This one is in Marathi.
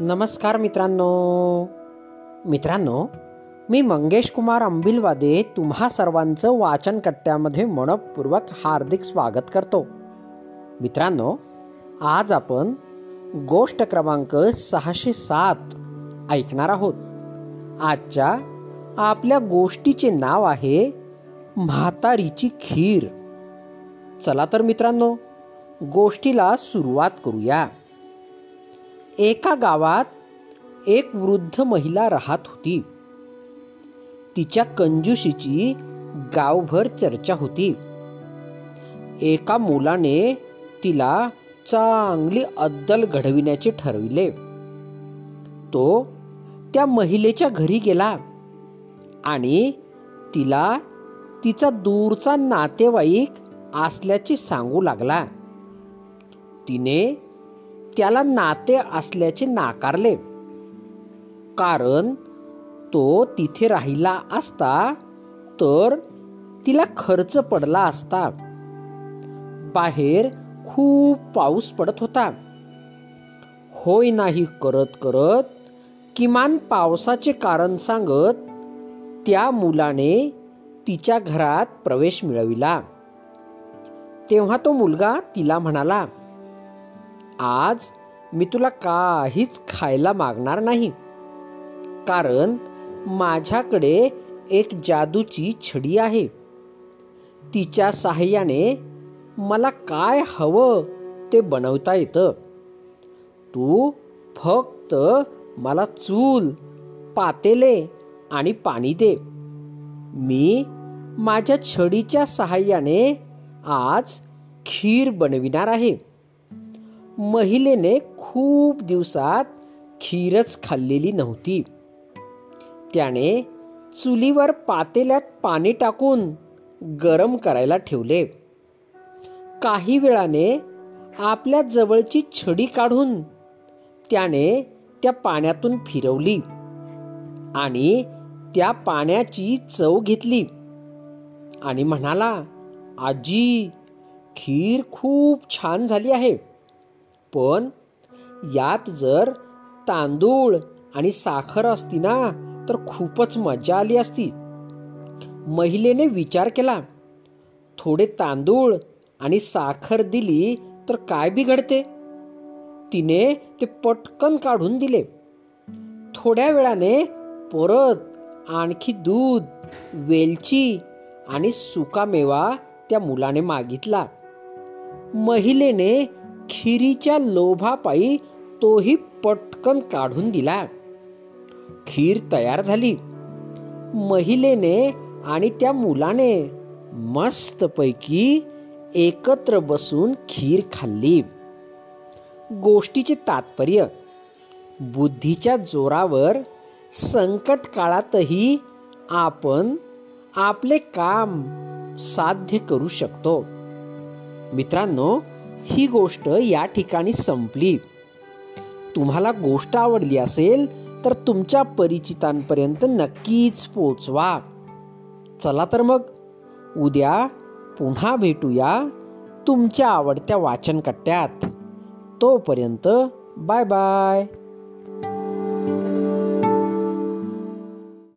नमस्कार मित्रांनो. मित्रांनो मी मंगेश कुमार अंबिलवादे तुम्हा सर्वांचं वाचन कट्ट्यामध्ये मनपूर्वक हार्दिक स्वागत करतो. मित्रांनो आज आपण गोष्ट क्रमांक सहाशे सात ऐकणार आहोत. आजच्या आपल्या गोष्टीचे नाव आहे म्हातारीची खीर. चला तर मित्रांनो गोष्टीला सुरुवात करूया. एका गावात एक वृद्ध महिला राहत होती. तिच्या कंजुशीची गावभर चर्चा होती. एका मुलाने तिला चांगली अद्दल घडविण्याचे ठरविले. तो त्या महिलेच्या घरी गेला आणि तिला तिचा दूरचा नातेवाईक असल्याचे सांगू लागला. तिने त्याला नाते असल्याचे नाकारले. कारण तो तिथे राहिला असता तर तिला खर्च पडला असता. बाहेर खूप पाऊस पडत होता. होय नाही करत करत किमान पावसाचे कारण सांगत त्या मुलाने तिच्या घरात प्रवेश मिळविला. तेव्हा तो मुलगा तिला म्हणाला आज मी तुला काहीच खायला मागणार नाही. कारण माझ्याकडे एक जादूची छडी आहे. तिच्या साह्याने मला काय हवं ते बनवता येतं. तू फक्त मला चूल पातेले आणि पाणी दे. मी माझ्या छडीच्या सहाय्याने आज खीर बनविणार आहे. महिलेने खूप दिवसात खीरच खाल्लेली नव्हती. त्याने चुलीवर पातेल्यात पाणी टाकून गरम करायला ठेवले. काही वेळाने आपल्या जवळची छडी काढून त्याने त्या पाण्यातून फिरवली आणि त्या पाण्याची चव घेतली आणि म्हणाला आजी खीर खूप छान झाली आहे. पण यात जर तांदूळ आणि साखर असती ना तर खूपच मजा आली असती. महिलेने विचार केला थोडे तांदूळ आणि साखर दिली तर काय बिघडते? तिने ते पटकन काढून दिले. थोड्या वेळाने परत आणखी दूध वेलची आणि सुकामेवा त्या मुलाने मागितला. महिलेने खिरीच्या लोभापायी तोही पटकन काढून दिला. खीर तयार झाली. महिलेने आणि त्या मुलाने मस्तपैकी एकत्र बसून खीर खाल्ली. गोष्टीचे तात्पर्य बुद्धीच्या जोरावर संकट काळातही आपण आपले काम साध्य करू शकतो. मित्रांनो ही गोष्ट या ठिकाणी संपली. तुम्हाला गोष्ट आवडली असेल तर तुमच्या परिचितांपर्यंत नक्कीच पोचवा. चला तर मग उद्या पुन्हा भेटूया तुमच्या आवडत्या वाचन कट्ट्यात तोपर्यंत बाय बाय.